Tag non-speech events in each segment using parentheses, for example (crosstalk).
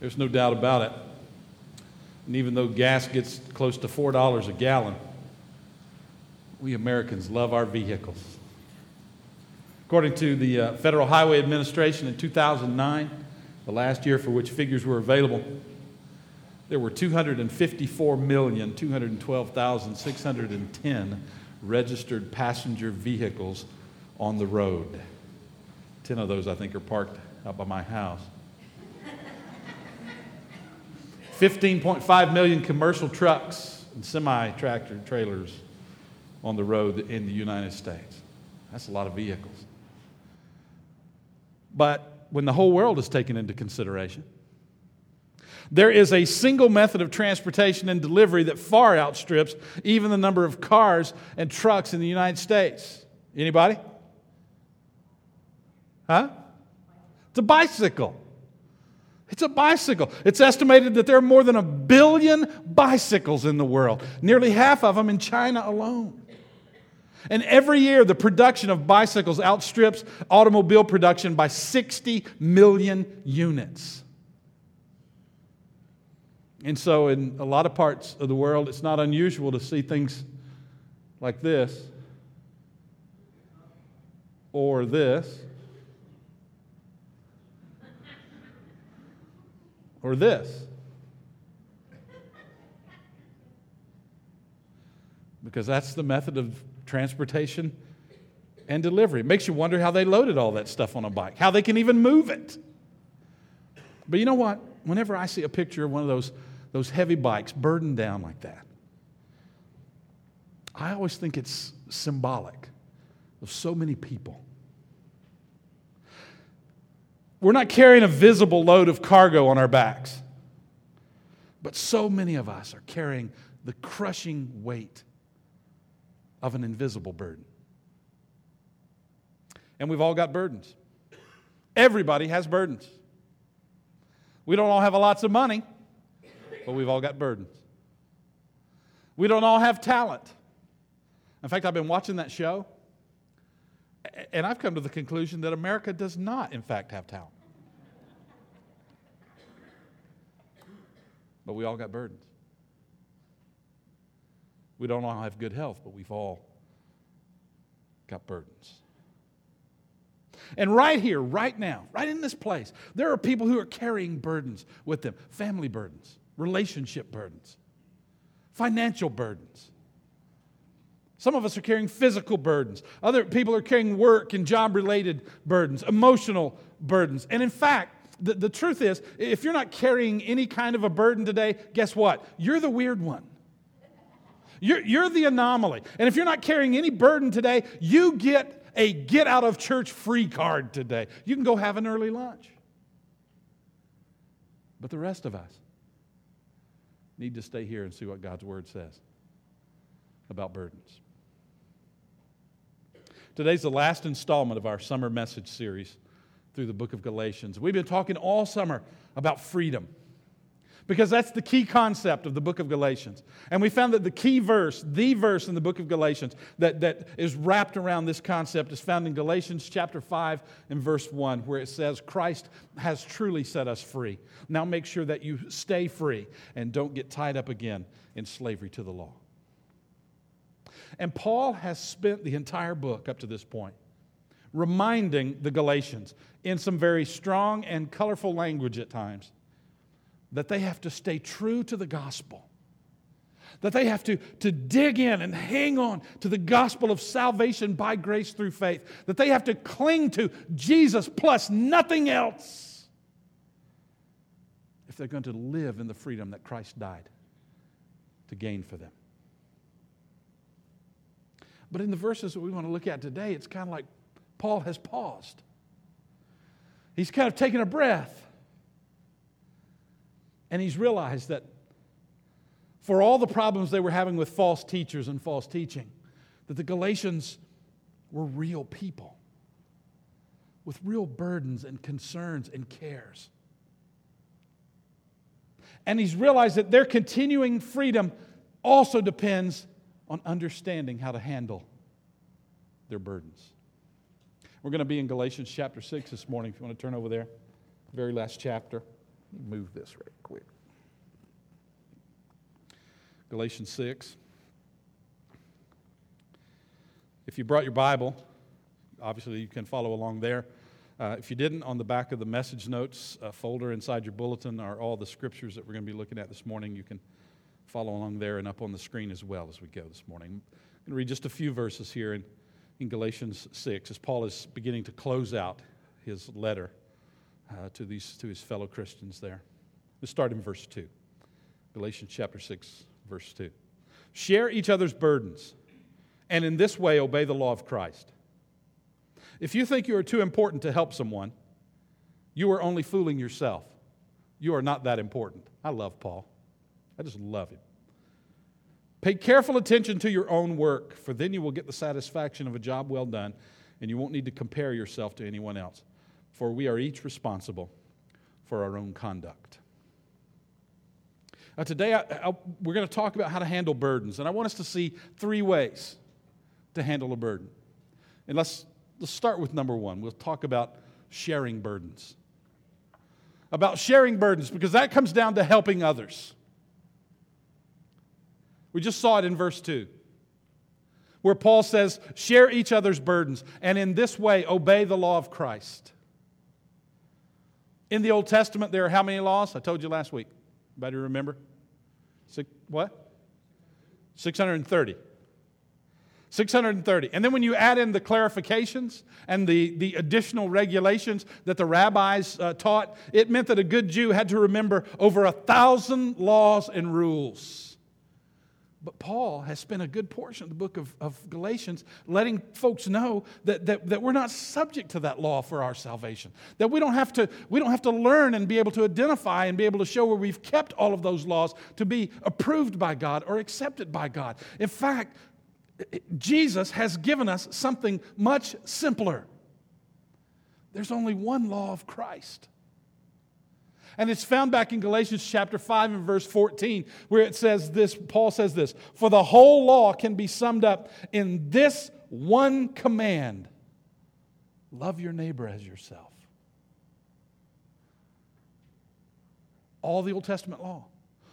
There's no doubt about it. And even though gas gets close to $4 a gallon, we Americans love our vehicles. According to the uh, Federal Highway Administration in 2009, the last year for which figures were available, there were 254,212,610 registered passenger vehicles on the road. 10 of those, I think, are parked out by my house. 15.5 million commercial trucks and semi tractor trailers on the road in the United States. That's a lot of vehicles. But when the whole world is taken into consideration, there is a single method of transportation and delivery that far outstrips even the number of cars and trucks in the United States. Anybody? Huh? It's a bicycle. It's a bicycle. It's estimated that there are more than a billion bicycles in the world, nearly half of them in China alone. And every year, the production of bicycles outstrips automobile production by 60 million units. And so, in a lot of parts of the world, it's not unusual to see things like this or this or this. Because that's the method of transportation and delivery. It makes you wonder how they loaded all that stuff on a bike, how they can even move it. But you know what? Whenever I see a picture of one of those, those heavy bikes burdened down like that, I always think it's symbolic of so many people. We're not carrying a visible load of cargo on our backs, but so many of us are carrying the crushing weight of an invisible burden. And we've all got burdens. Everybody has burdens. We don't all have lots of money, but we've all got burdens. We don't all have talent. In fact, I've been watching that show, and I've come to the conclusion that America does not, in fact, have talent. But we all got burdens. We don't all have good health, but we've all got burdens. And right here, right now, right in this place, there are people who are carrying burdens with them family burdens, relationship burdens, financial burdens. Some of us are carrying physical burdens. Other people are carrying work and job related burdens, emotional burdens. And in fact, the, the truth is, if you're not carrying any kind of a burden today, guess what? You're the weird one. You're, you're the anomaly. And if you're not carrying any burden today, you get a get out of church free card today. You can go have an early lunch. But the rest of us need to stay here and see what God's word says about burdens. Today's the last installment of our summer message series through the book of Galatians. We've been talking all summer about freedom because that's the key concept of the book of Galatians. And we found that the key verse, the verse in the book of Galatians that, that is wrapped around this concept is found in Galatians chapter 5 and verse 1, where it says, Christ has truly set us free. Now make sure that you stay free and don't get tied up again in slavery to the law. And Paul has spent the entire book up to this point reminding the Galatians in some very strong and colorful language at times that they have to stay true to the gospel. That they have to, to dig in and hang on to the gospel of salvation by grace through faith. That they have to cling to Jesus plus nothing else if they're going to live in the freedom that Christ died to gain for them. But in the verses that we want to look at today, it's kind of like Paul has paused. He's kind of taken a breath and he's realized that for all the problems they were having with false teachers and false teaching, that the Galatians were real people with real burdens and concerns and cares. And he's realized that their continuing freedom also depends on understanding how to handle their burdens. We're going to be in Galatians chapter 6 this morning, if you want to turn over there, very last chapter. Move this right quick. Galatians 6. If you brought your Bible, obviously you can follow along there. Uh, if you didn't, on the back of the message notes uh, folder inside your bulletin are all the scriptures that we're going to be looking at this morning. You can follow along there and up on the screen as well as we go this morning. I'm going to read just a few verses here in, in Galatians 6 as Paul is beginning to close out his letter uh, to, these, to his fellow Christians there. Let's start in verse 2. Galatians chapter 6, verse 2. Share each other's burdens, and in this way obey the law of Christ. If you think you are too important to help someone, you are only fooling yourself. You are not that important. I love Paul. I just love him. Pay careful attention to your own work, for then you will get the satisfaction of a job well done, and you won't need to compare yourself to anyone else. For we are each responsible for our own conduct. Now, today I, I, we're going to talk about how to handle burdens, and I want us to see three ways to handle a burden. And let's let's start with number one. We'll talk about sharing burdens. About sharing burdens, because that comes down to helping others. We just saw it in verse 2, where Paul says, Share each other's burdens, and in this way obey the law of Christ. In the Old Testament, there are how many laws? I told you last week. Anybody remember? Six, what? 630. 630. And then when you add in the clarifications and the, the additional regulations that the rabbis uh, taught, it meant that a good Jew had to remember over a thousand laws and rules. But Paul has spent a good portion of the book of, of Galatians letting folks know that, that, that we're not subject to that law for our salvation. That we don't, have to, we don't have to learn and be able to identify and be able to show where we've kept all of those laws to be approved by God or accepted by God. In fact, Jesus has given us something much simpler. There's only one law of Christ. And it's found back in Galatians chapter 5 and verse 14, where it says this Paul says this For the whole law can be summed up in this one command love your neighbor as yourself. All the Old Testament law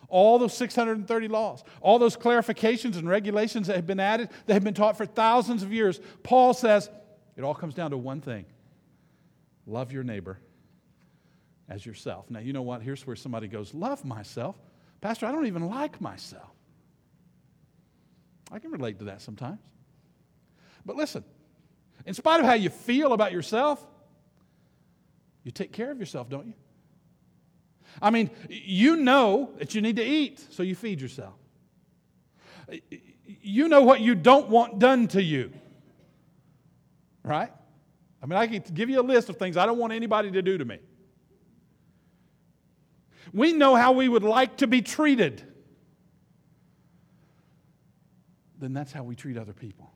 all those 630 laws, all those clarifications and regulations that have been added, that have been taught for thousands of years, Paul says it all comes down to one thing love your neighbor as yourself. Now, you know what? Here's where somebody goes, Love myself. Pastor, I don't even like myself. I can relate to that sometimes. But listen, in spite of how you feel about yourself, you take care of yourself, don't you? I mean, you know that you need to eat, so you feed yourself. You know what you don't want done to you, right? I mean, I can give you a list of things I don't want anybody to do to me. We know how we would like to be treated. Then that's how we treat other people.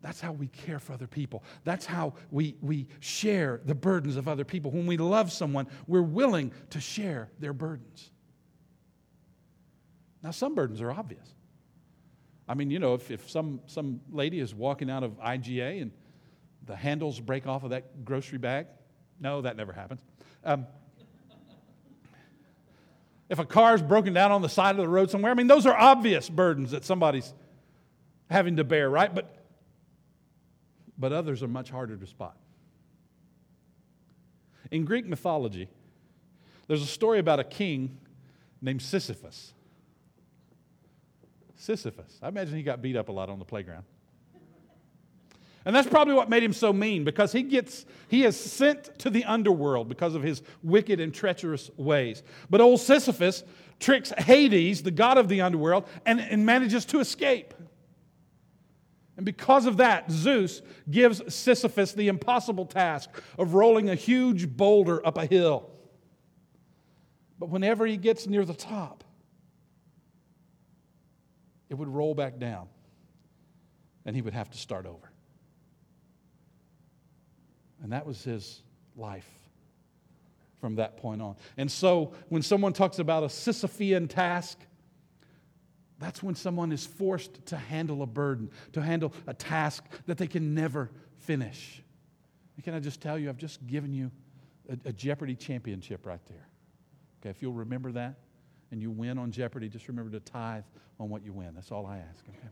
That's how we care for other people. That's how we, we share the burdens of other people. When we love someone, we're willing to share their burdens. Now, some burdens are obvious. I mean, you know, if, if some, some lady is walking out of IGA and the handles break off of that grocery bag, no, that never happens. Um, if a car's broken down on the side of the road somewhere, I mean, those are obvious burdens that somebody's having to bear, right? But but others are much harder to spot. In Greek mythology, there's a story about a king named Sisyphus. Sisyphus. I imagine he got beat up a lot on the playground. And that's probably what made him so mean because he gets he is sent to the underworld because of his wicked and treacherous ways. But old Sisyphus tricks Hades, the god of the underworld, and, and manages to escape. And because of that, Zeus gives Sisyphus the impossible task of rolling a huge boulder up a hill. But whenever he gets near the top, it would roll back down and he would have to start over. And that was his life from that point on. And so when someone talks about a Sisyphean task, that's when someone is forced to handle a burden, to handle a task that they can never finish. And can I just tell you, I've just given you a, a Jeopardy championship right there. Okay, if you'll remember that and you win on Jeopardy, just remember to tithe on what you win. That's all I ask, okay?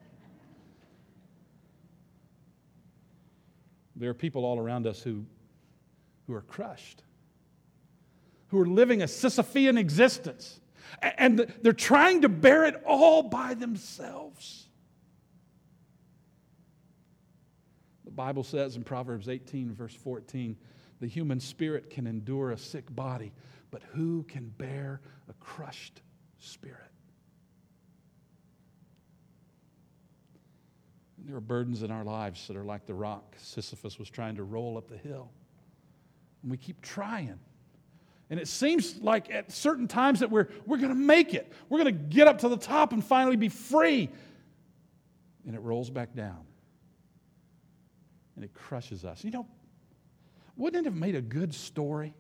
There are people all around us who, who are crushed, who are living a Sisyphean existence, and they're trying to bear it all by themselves. The Bible says in Proverbs 18, verse 14, the human spirit can endure a sick body, but who can bear a crushed spirit? There are burdens in our lives that are like the rock Sisyphus was trying to roll up the hill. And we keep trying. And it seems like at certain times that we're, we're going to make it. We're going to get up to the top and finally be free. And it rolls back down. And it crushes us. You know, wouldn't it have made a good story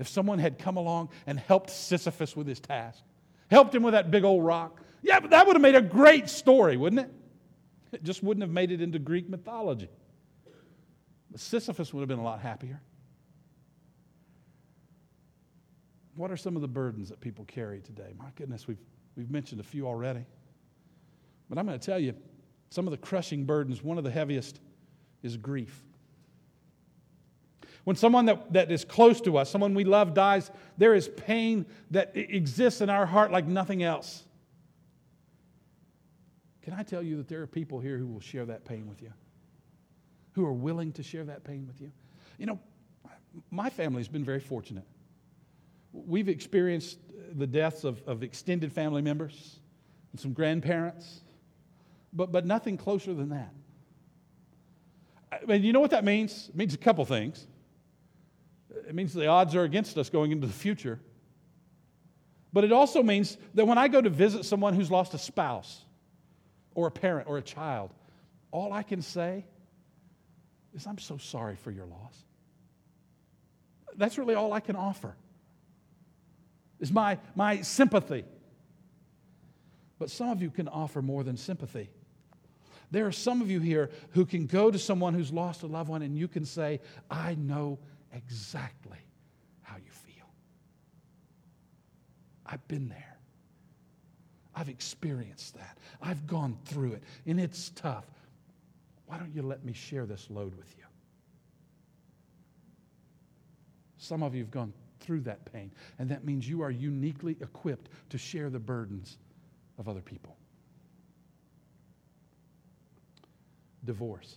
if someone had come along and helped Sisyphus with his task? Helped him with that big old rock? Yeah, but that would have made a great story, wouldn't it? It (laughs) just wouldn't have made it into Greek mythology. But Sisyphus would have been a lot happier. What are some of the burdens that people carry today? My goodness, we've, we've mentioned a few already. But I'm going to tell you some of the crushing burdens, one of the heaviest is grief. When someone that, that is close to us, someone we love dies, there is pain that exists in our heart like nothing else. Can I tell you that there are people here who will share that pain with you? Who are willing to share that pain with you? You know, my family's been very fortunate. We've experienced the deaths of, of extended family members and some grandparents, but, but nothing closer than that. I mean, you know what that means? It means a couple things. It means the odds are against us going into the future. But it also means that when I go to visit someone who's lost a spouse or a parent or a child, all I can say is, I'm so sorry for your loss. That's really all I can offer, is my, my sympathy. But some of you can offer more than sympathy. There are some of you here who can go to someone who's lost a loved one and you can say, I know exactly how you feel. I've been there. I've experienced that. I've gone through it, and it's tough. Why don't you let me share this load with you? Some of you have gone through that pain, and that means you are uniquely equipped to share the burdens of other people. Divorce.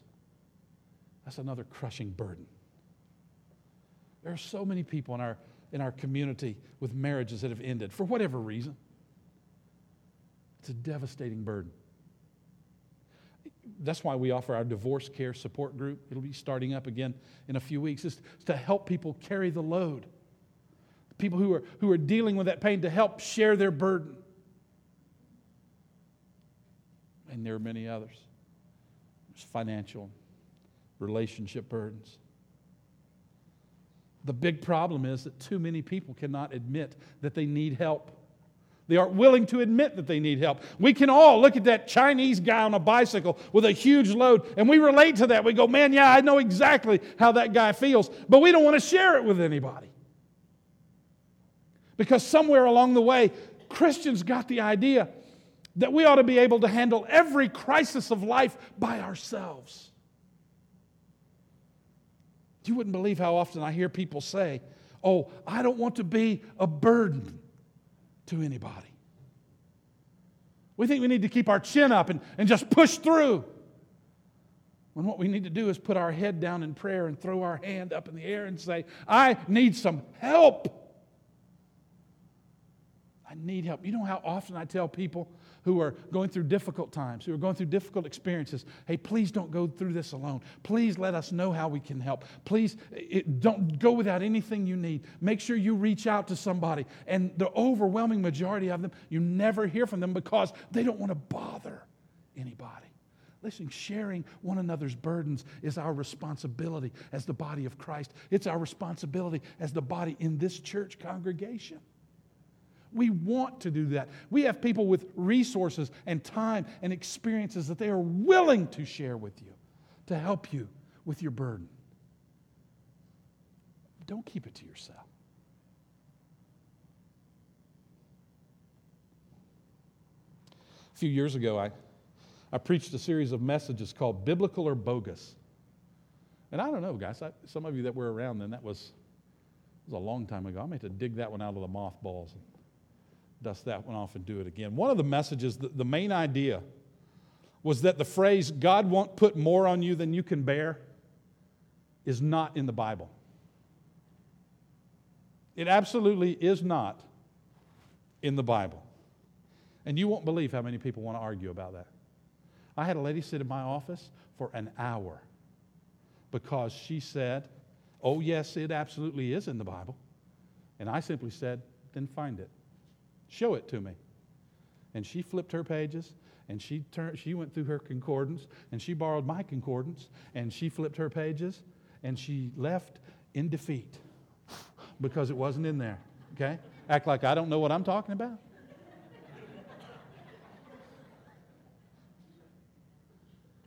That's another crushing burden. There are so many people in our, in our community with marriages that have ended for whatever reason. It's a devastating burden. That's why we offer our divorce care support group. It'll be starting up again in a few weeks. It's to help people carry the load. People who are, who are dealing with that pain to help share their burden. And there are many others. There's financial, relationship burdens. The big problem is that too many people cannot admit that they need help. They aren't willing to admit that they need help. We can all look at that Chinese guy on a bicycle with a huge load and we relate to that. We go, man, yeah, I know exactly how that guy feels, but we don't want to share it with anybody. Because somewhere along the way, Christians got the idea that we ought to be able to handle every crisis of life by ourselves. You wouldn't believe how often I hear people say, Oh, I don't want to be a burden to anybody. We think we need to keep our chin up and, and just push through. When what we need to do is put our head down in prayer and throw our hand up in the air and say, I need some help. I need help. You know how often I tell people, who are going through difficult times, who are going through difficult experiences, hey, please don't go through this alone. Please let us know how we can help. Please it, don't go without anything you need. Make sure you reach out to somebody. And the overwhelming majority of them, you never hear from them because they don't want to bother anybody. Listen, sharing one another's burdens is our responsibility as the body of Christ. It's our responsibility as the body in this church congregation. We want to do that. We have people with resources and time and experiences that they are willing to share with you to help you with your burden. Don't keep it to yourself. A few years ago, I, I preached a series of messages called Biblical or Bogus. And I don't know, guys, I, some of you that were around then, that was, was a long time ago. I'm going to dig that one out of the mothballs and dust that one off and do it again. One of the messages, the, the main idea was that the phrase, God won't put more on you than you can bear, is not in the Bible. It absolutely is not in the Bible. And you won't believe how many people want to argue about that. I had a lady sit in my office for an hour because she said, Oh, yes, it absolutely is in the Bible. And I simply said, Then find it. Show it to me. And she flipped her pages and she, turned, she went through her concordance and she borrowed my concordance and she flipped her pages and she left in defeat because it wasn't in there. Okay? Act like I don't know what I'm talking about.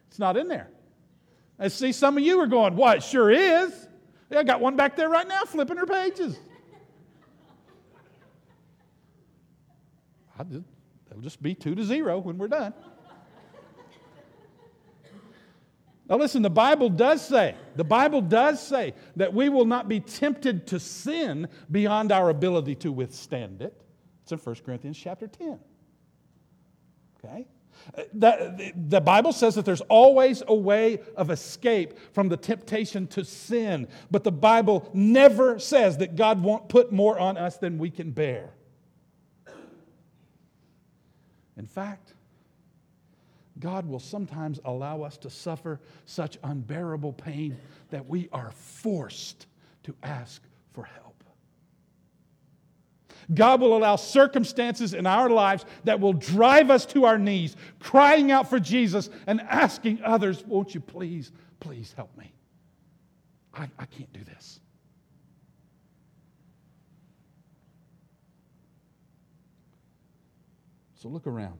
It's not in there. I see some of you are going, What? Sure is. I got one back there right now flipping her pages. It'll just be two to zero when we're done. Now, listen, the Bible does say, the Bible does say that we will not be tempted to sin beyond our ability to withstand it. It's in 1 Corinthians chapter 10. Okay? Uh, the, the Bible says that there's always a way of escape from the temptation to sin, but the Bible never says that God won't put more on us than we can bear. In fact, God will sometimes allow us to suffer such unbearable pain that we are forced to ask for help. God will allow circumstances in our lives that will drive us to our knees, crying out for Jesus and asking others, Won't you please, please help me? I, I can't do this. So look around.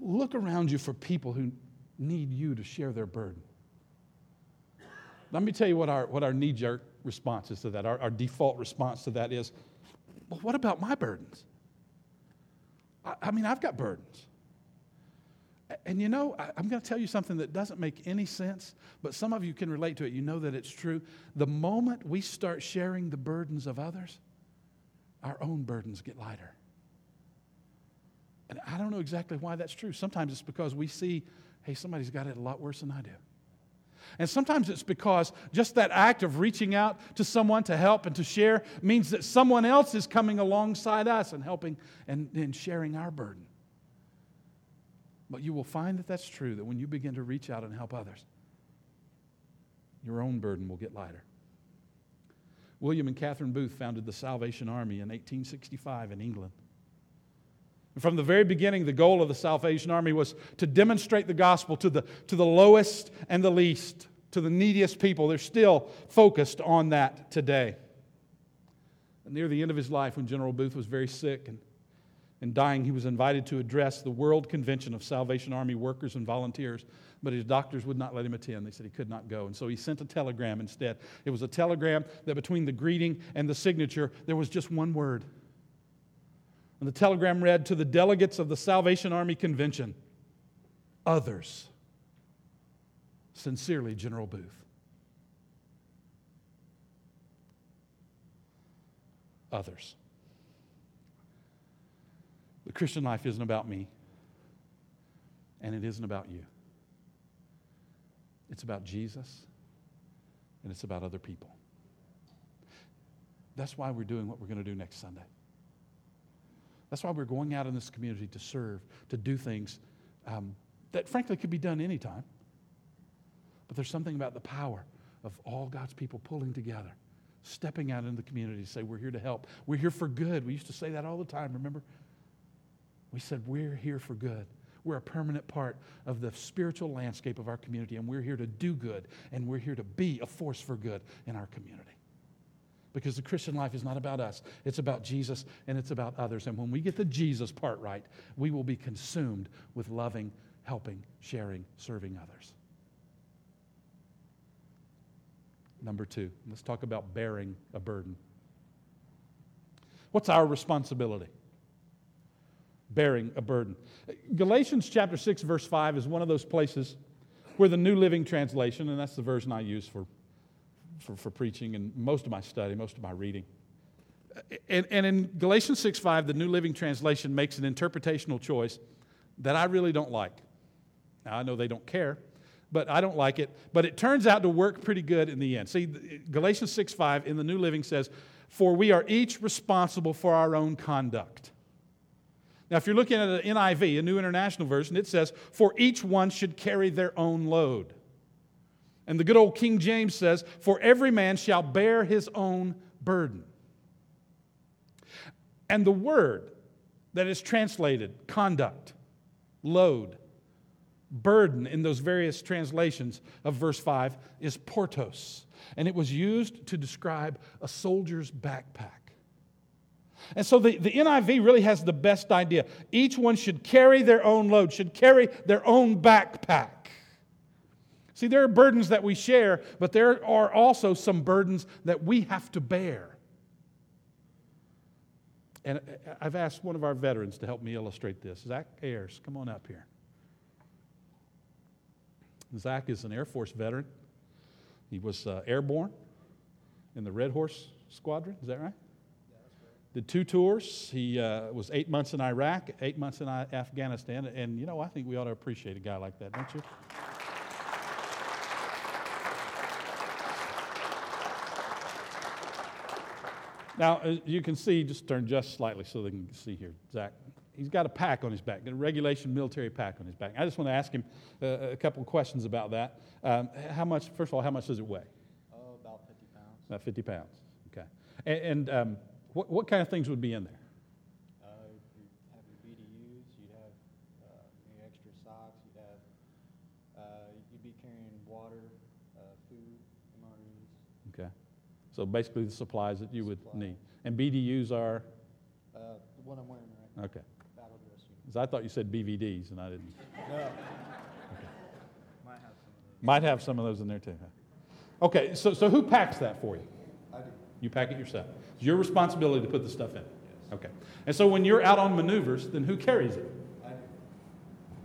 Look around you for people who need you to share their burden. Let me tell you what our, what our knee jerk response is to that. Our, our default response to that is, well, what about my burdens? I, I mean, I've got burdens. And you know, I, I'm going to tell you something that doesn't make any sense, but some of you can relate to it. You know that it's true. The moment we start sharing the burdens of others, our own burdens get lighter. And I don't know exactly why that's true. Sometimes it's because we see, hey, somebody's got it a lot worse than I do. And sometimes it's because just that act of reaching out to someone to help and to share means that someone else is coming alongside us and helping and, and sharing our burden. But you will find that that's true, that when you begin to reach out and help others, your own burden will get lighter. William and Catherine Booth founded the Salvation Army in 1865 in England. And from the very beginning, the goal of the Salvation Army was to demonstrate the gospel to the, to the lowest and the least, to the neediest people. They're still focused on that today. And near the end of his life, when General Booth was very sick and, and dying, he was invited to address the World Convention of Salvation Army workers and volunteers, but his doctors would not let him attend. They said he could not go. And so he sent a telegram instead. It was a telegram that between the greeting and the signature, there was just one word and the telegram read to the delegates of the Salvation Army Convention others. Sincerely, General Booth. Others. The Christian life isn't about me, and it isn't about you. It's about Jesus, and it's about other people. That's why we're doing what we're going to do next Sunday. That's why we're going out in this community to serve, to do things um, that frankly could be done anytime. But there's something about the power of all God's people pulling together, stepping out in the community to say, We're here to help. We're here for good. We used to say that all the time, remember? We said, We're here for good. We're a permanent part of the spiritual landscape of our community, and we're here to do good, and we're here to be a force for good in our community because the Christian life is not about us. It's about Jesus and it's about others. And when we get the Jesus part right, we will be consumed with loving, helping, sharing, serving others. Number two, let's talk about bearing a burden. What's our responsibility? Bearing a burden. Galatians chapter 6, verse 5 is one of those places where the New Living Translation, and that's the version I use for, for, for preaching and most of my study, most of my reading. And, and in Galatians 6 5, the New Living Translation makes an interpretational choice that I really don't like. Now, I know they don't care, but I don't like it. But it turns out to work pretty good in the end. See, Galatians 6 5 in the New Living says, For we are each responsible for our own conduct. Now, if you're looking at an NIV, a New International Version, it says, For each one should carry their own load. And the good old King James says, For every man shall bear his own burden. And the word that is translated conduct, load, burden in those various translations of verse 5 is portos. And it was used to describe a soldier's backpack. And so the, the NIV really has the best idea. Each one should carry their own load, should carry their own backpack. See, there are burdens that we share, but there are also some burdens that we have to bear. And I've asked one of our veterans to help me illustrate this. Zach Ayers, come on up here. Zach is an Air Force veteran. He was uh, airborne in the Red Horse Squadron. Is that right? Did two tours. He uh, was eight months in Iraq, eight months in Afghanistan. And, you know, I think we ought to appreciate a guy like that, don't you? Now, uh, you can see, just turn just slightly so they can see here, Zach. He's got a pack on his back, a regulation military pack on his back. I just want to ask him uh, a couple of questions about that. Um, how much, first of all, how much does it weigh? Oh, about 50 pounds. About 50 pounds, okay. And, and um, what, what kind of things would be in there? Uh, you'd have your BDUs, you'd have uh, your extra socks, you'd have, uh, you'd be carrying water, uh, food, MREs. Okay. So basically the supplies that you would Supplies. need. And BDUs are, Uh, the one I'm wearing right now, okay. battle dress uniform. 'Cause I thought you said BVDs and I didn't. (laughs) No. Might have some of those. Might have some of those in there too. huh? Okay, so, so who packs that for you? I do. You pack it yourself. It's your responsibility to put the stuff in. Okay. And so when you're out on maneuvers, then who carries it? I do.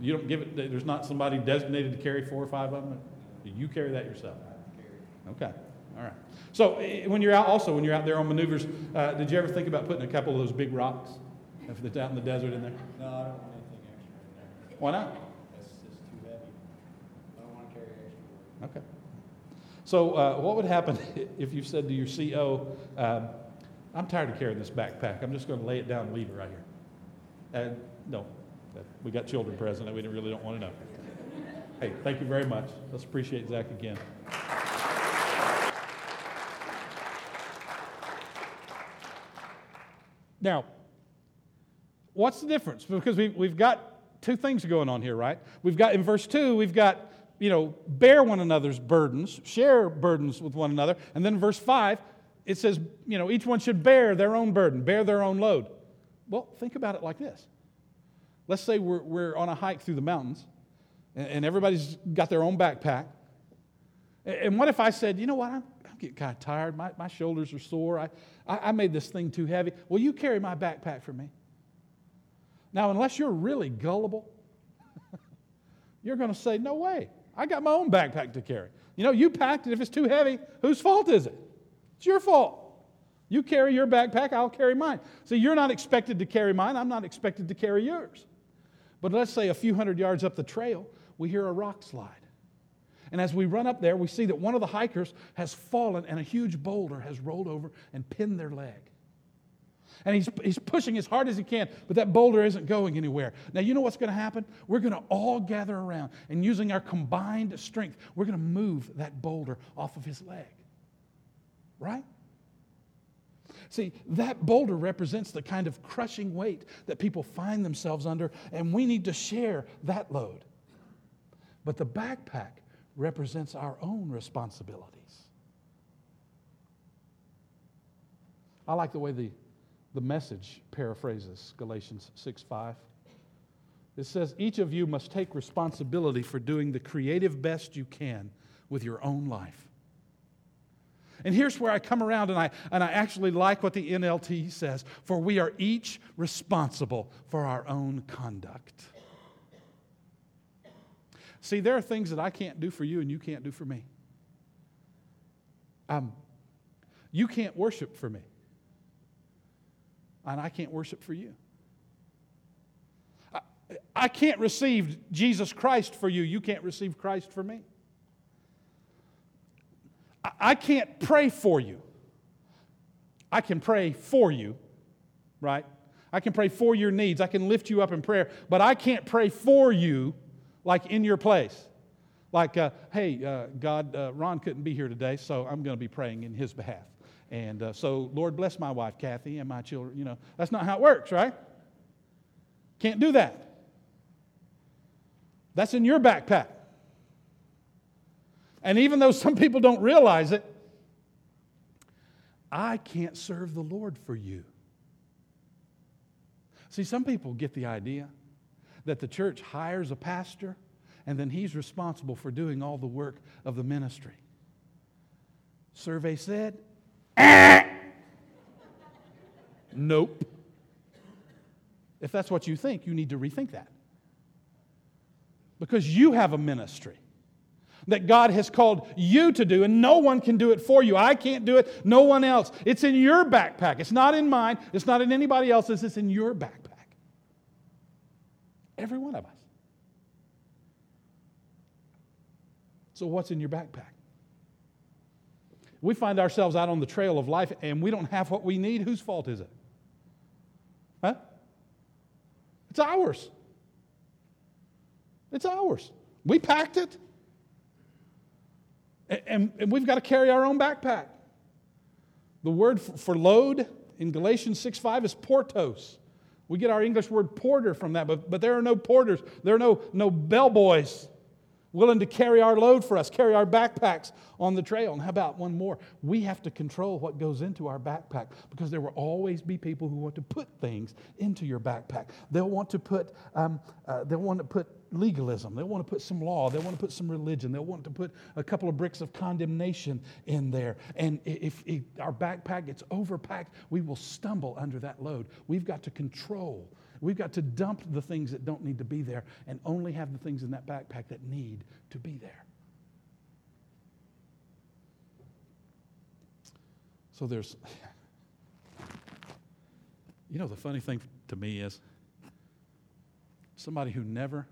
You don't give it, there's not somebody designated to carry four or five of them? You carry that yourself? I carry. Okay, all right. So eh, when you're out, also when you're out there on maneuvers, uh, did you ever think about putting a couple of those big rocks if it's out in the desert in there? No, I don't want anything extra in there. Why not? That's just too heavy. I don't want to carry extra. Okay. So uh, what would happen (laughs) if you said to your CO, um, I'm tired of carrying this backpack. I'm just going to lay it down and leave it right here. And no, uh, we got children present that we really don't want to know. Hey, thank you very much. Let's appreciate Zach again. Now, what's the difference? Because we, we've got two things going on here, right? We've got, in verse 2, we've got, you know, bear one another's burdens, share burdens with one another. And then verse 5, it says, you know, each one should bear their own burden, bear their own load. Well, think about it like this. Let's say we're, we're on a hike through the mountains, and, and everybody's got their own backpack. And, and what if I said, you know what, I'm, I'm getting kind of tired. My, my shoulders are sore. I, I, I made this thing too heavy. Will you carry my backpack for me? Now, unless you're really gullible, (laughs) you're going to say, No way. I got my own backpack to carry. You know, you packed it. If it's too heavy, whose fault is it? It's your fault. You carry your backpack, I'll carry mine. See, you're not expected to carry mine, I'm not expected to carry yours. But let's say a few hundred yards up the trail, we hear a rock slide. And as we run up there, we see that one of the hikers has fallen and a huge boulder has rolled over and pinned their leg. And he's, he's pushing as hard as he can, but that boulder isn't going anywhere. Now, you know what's going to happen? We're going to all gather around, and using our combined strength, we're going to move that boulder off of his leg. Right? See, that boulder represents the kind of crushing weight that people find themselves under, and we need to share that load. But the backpack represents our own responsibilities. I like the way the, the message paraphrases Galatians 6 5. It says, Each of you must take responsibility for doing the creative best you can with your own life. And here's where I come around and I, and I actually like what the NLT says for we are each responsible for our own conduct. See, there are things that I can't do for you and you can't do for me. Um, you can't worship for me, and I can't worship for you. I, I can't receive Jesus Christ for you. You can't receive Christ for me. I, can't pray for you. I can pray for you, right? I can pray for your needs. I can lift you up in prayer, but I can't pray for you like in your place. Like, uh, hey, uh, God, uh, Ron couldn't be here today, so I'm going to be praying in his behalf. And uh, so, Lord, bless my wife, Kathy, and my children. You know, that's not how it works, right? Can't do that. That's in your backpack. And even though some people don't realize it, I can't serve the Lord for you. See, some people get the idea that the church hires a pastor and then he's responsible for doing all the work of the ministry. Survey said, (laughs) nope. If that's what you think, you need to rethink that. Because you have a ministry that God has called you to do, and no one can do it for you. I can't do it, no one else. It's in your backpack. It's not in mine, it's not in anybody else's, it's in your backpack. Every one of us. So, what's in your backpack? We find ourselves out on the trail of life and we don't have what we need. Whose fault is it? Huh? It's ours. It's ours. We packed it. And, and, we've got to carry our own backpack. The word for load in Galatians 6 5 is portos. We get our English word porter from that, but, but there are no porters. There are no, no bellboys willing to carry our load for us, carry our backpacks on the trail. And how about one more? We have to control what goes into our backpack because there will always be people who want to put things into your backpack. They'll want to put, um, uh, they'll want to put legalism. They'll want to put some law. They'll want to put some religion. They'll want to put a couple of bricks of condemnation in there. And if, if our backpack gets overpacked, we will stumble under that load. We've got to control We've got to dump the things that don't need to be there and only have the things in that backpack that need to be there. So there's, (laughs) you know, the funny thing to me is somebody who never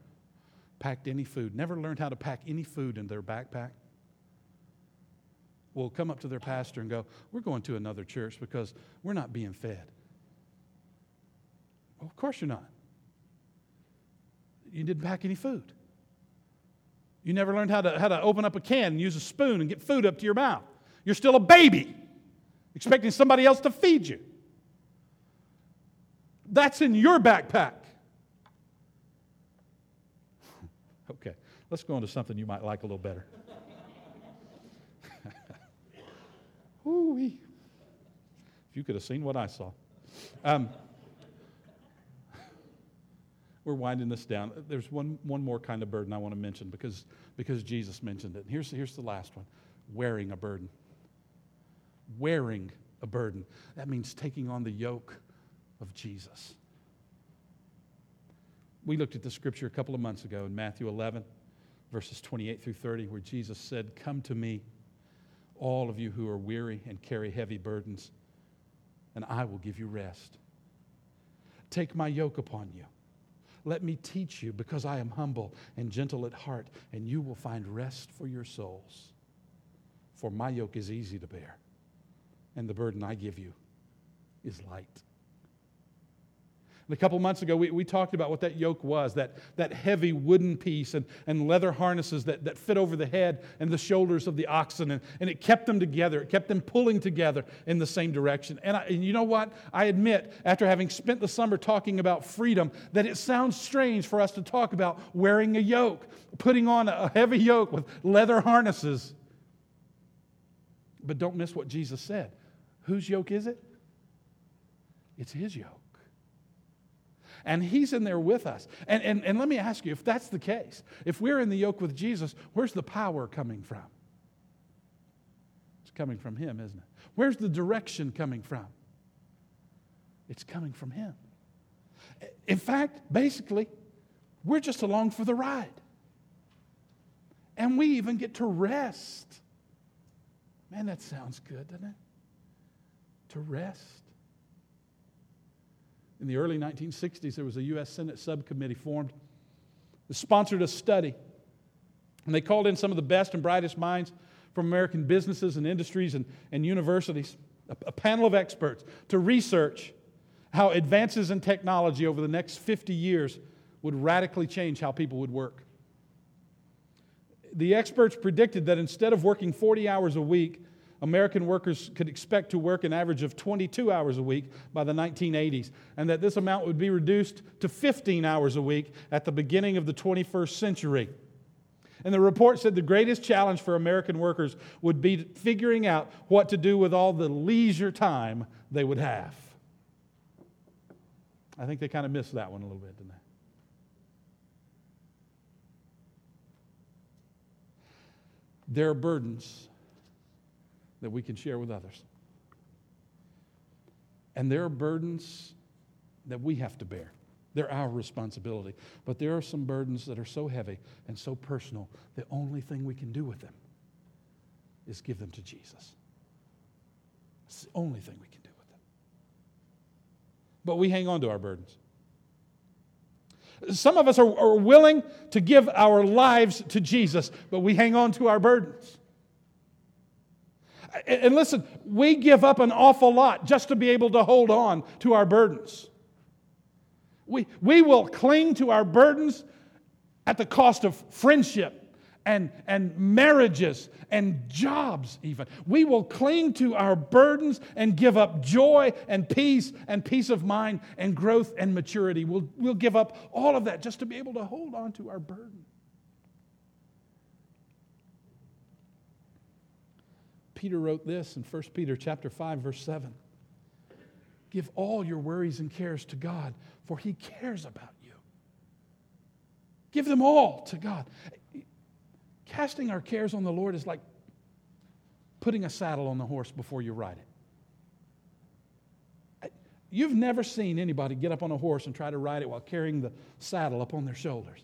packed any food, never learned how to pack any food in their backpack, will come up to their pastor and go, We're going to another church because we're not being fed. Well, of course you're not. You didn't pack any food. You never learned how to, how to open up a can and use a spoon and get food up to your mouth. You're still a baby, expecting somebody else to feed you. That's in your backpack. (laughs) okay, let's go on to something you might like a little better. (laughs) Ooh-wee. If you could have seen what I saw. Um, we're winding this down. There's one, one more kind of burden I want to mention because, because Jesus mentioned it. Here's, here's the last one wearing a burden. Wearing a burden. That means taking on the yoke of Jesus. We looked at the scripture a couple of months ago in Matthew 11, verses 28 through 30, where Jesus said, Come to me, all of you who are weary and carry heavy burdens, and I will give you rest. Take my yoke upon you let me teach you, because I am humble and gentle at heart, and you will find rest for your souls. For my yoke is easy to bear, and the burden I give you is light. A couple months ago, we, we talked about what that yoke was that, that heavy wooden piece and, and leather harnesses that, that fit over the head and the shoulders of the oxen. And, and it kept them together, it kept them pulling together in the same direction. And, I, and you know what? I admit, after having spent the summer talking about freedom, that it sounds strange for us to talk about wearing a yoke, putting on a heavy yoke with leather harnesses. But don't miss what Jesus said. Whose yoke is it? It's his yoke and He's in there with us. And, and, and let me ask you if that's the case, if we're in the yoke with Jesus, where's the power coming from? It's coming from Him, isn't it? Where's the direction coming from? It's coming from Him. In fact, basically, we're just along for the ride. And we even get to rest. Man, that sounds good, doesn't it? To rest. In the early 1960s, there was a U.S. Senate subcommittee formed that sponsored a study. And they called in some of the best and brightest minds from American businesses and industries and, and universities, a, a panel of experts, to research how advances in technology over the next 50 years would radically change how people would work. The experts predicted that instead of working 40 hours a week, American workers could expect to work an average of 22 hours a week by the 1980s, and that this amount would be reduced to 15 hours a week at the beginning of the 21st century. And the report said the greatest challenge for American workers would be figuring out what to do with all the leisure time they would have. I think they kind of missed that one a little bit, didn't they? There are burdens that we can share with others. And there are burdens that we have to bear. They're our responsibility. But there are some burdens that are so heavy and so personal, the only thing we can do with them is give them to Jesus. It's the only thing we can do with them. But we hang on to our burdens. Some of us are, are willing to give our lives to Jesus, but we hang on to our burdens. And listen, we give up an awful lot just to be able to hold on to our burdens. We, we will cling to our burdens at the cost of friendship and, and marriages and jobs, even. We will cling to our burdens and give up joy and peace and peace of mind and growth and maturity. We'll, we'll give up all of that just to be able to hold on to our burden. Peter wrote this in 1 Peter chapter 5 verse 7. Give all your worries and cares to God, for he cares about you. Give them all to God. Casting our cares on the Lord is like putting a saddle on the horse before you ride it. You've never seen anybody get up on a horse and try to ride it while carrying the saddle up on their shoulders.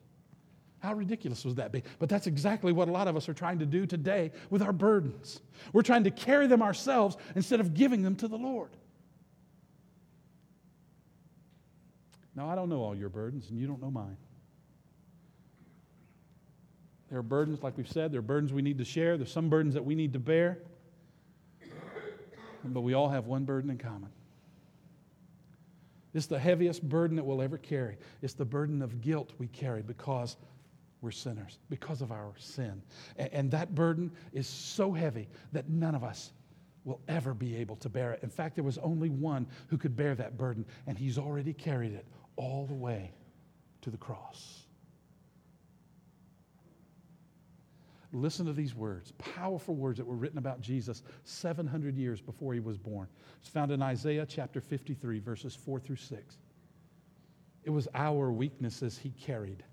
How ridiculous would that be? But that's exactly what a lot of us are trying to do today with our burdens. We're trying to carry them ourselves instead of giving them to the Lord. Now, I don't know all your burdens, and you don't know mine. There are burdens, like we've said, there are burdens we need to share. There's some burdens that we need to bear. But we all have one burden in common. It's the heaviest burden that we'll ever carry. It's the burden of guilt we carry because we're sinners because of our sin. And, and that burden is so heavy that none of us will ever be able to bear it. In fact, there was only one who could bear that burden, and he's already carried it all the way to the cross. Listen to these words, powerful words that were written about Jesus 700 years before he was born. It's found in Isaiah chapter 53, verses 4 through 6. It was our weaknesses he carried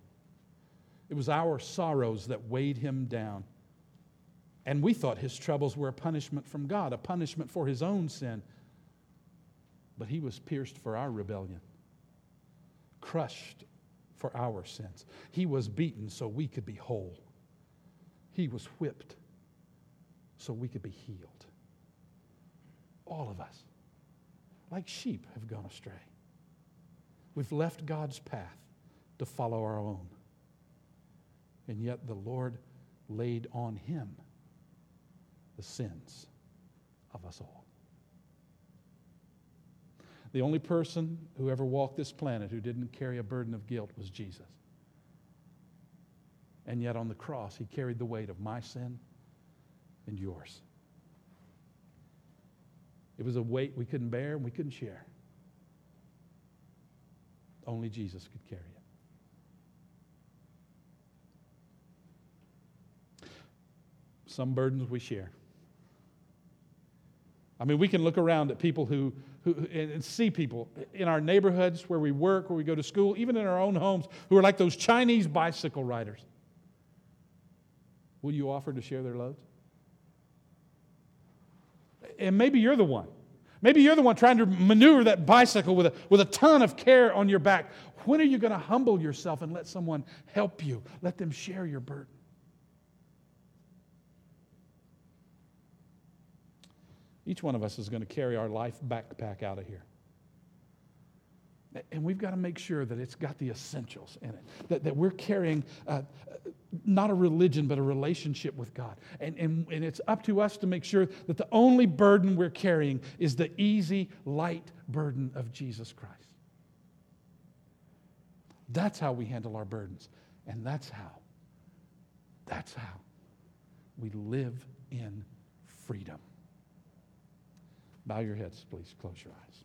it was our sorrows that weighed him down. And we thought his troubles were a punishment from God, a punishment for his own sin. But he was pierced for our rebellion, crushed for our sins. He was beaten so we could be whole. He was whipped so we could be healed. All of us, like sheep, have gone astray. We've left God's path to follow our own. And yet the Lord laid on him the sins of us all. The only person who ever walked this planet who didn't carry a burden of guilt was Jesus. And yet on the cross, he carried the weight of my sin and yours. It was a weight we couldn't bear and we couldn't share. Only Jesus could carry it. Some burdens we share. I mean, we can look around at people who, who and see people in our neighborhoods where we work, where we go to school, even in our own homes, who are like those Chinese bicycle riders. Will you offer to share their loads? And maybe you're the one. Maybe you're the one trying to maneuver that bicycle with a, with a ton of care on your back. When are you going to humble yourself and let someone help you? Let them share your burden. Each one of us is going to carry our life backpack out of here. And we've got to make sure that it's got the essentials in it, that, that we're carrying uh, not a religion, but a relationship with God. And, and, and it's up to us to make sure that the only burden we're carrying is the easy, light burden of Jesus Christ. That's how we handle our burdens. And that's how, that's how we live in freedom. Bow your heads, please. Close your eyes.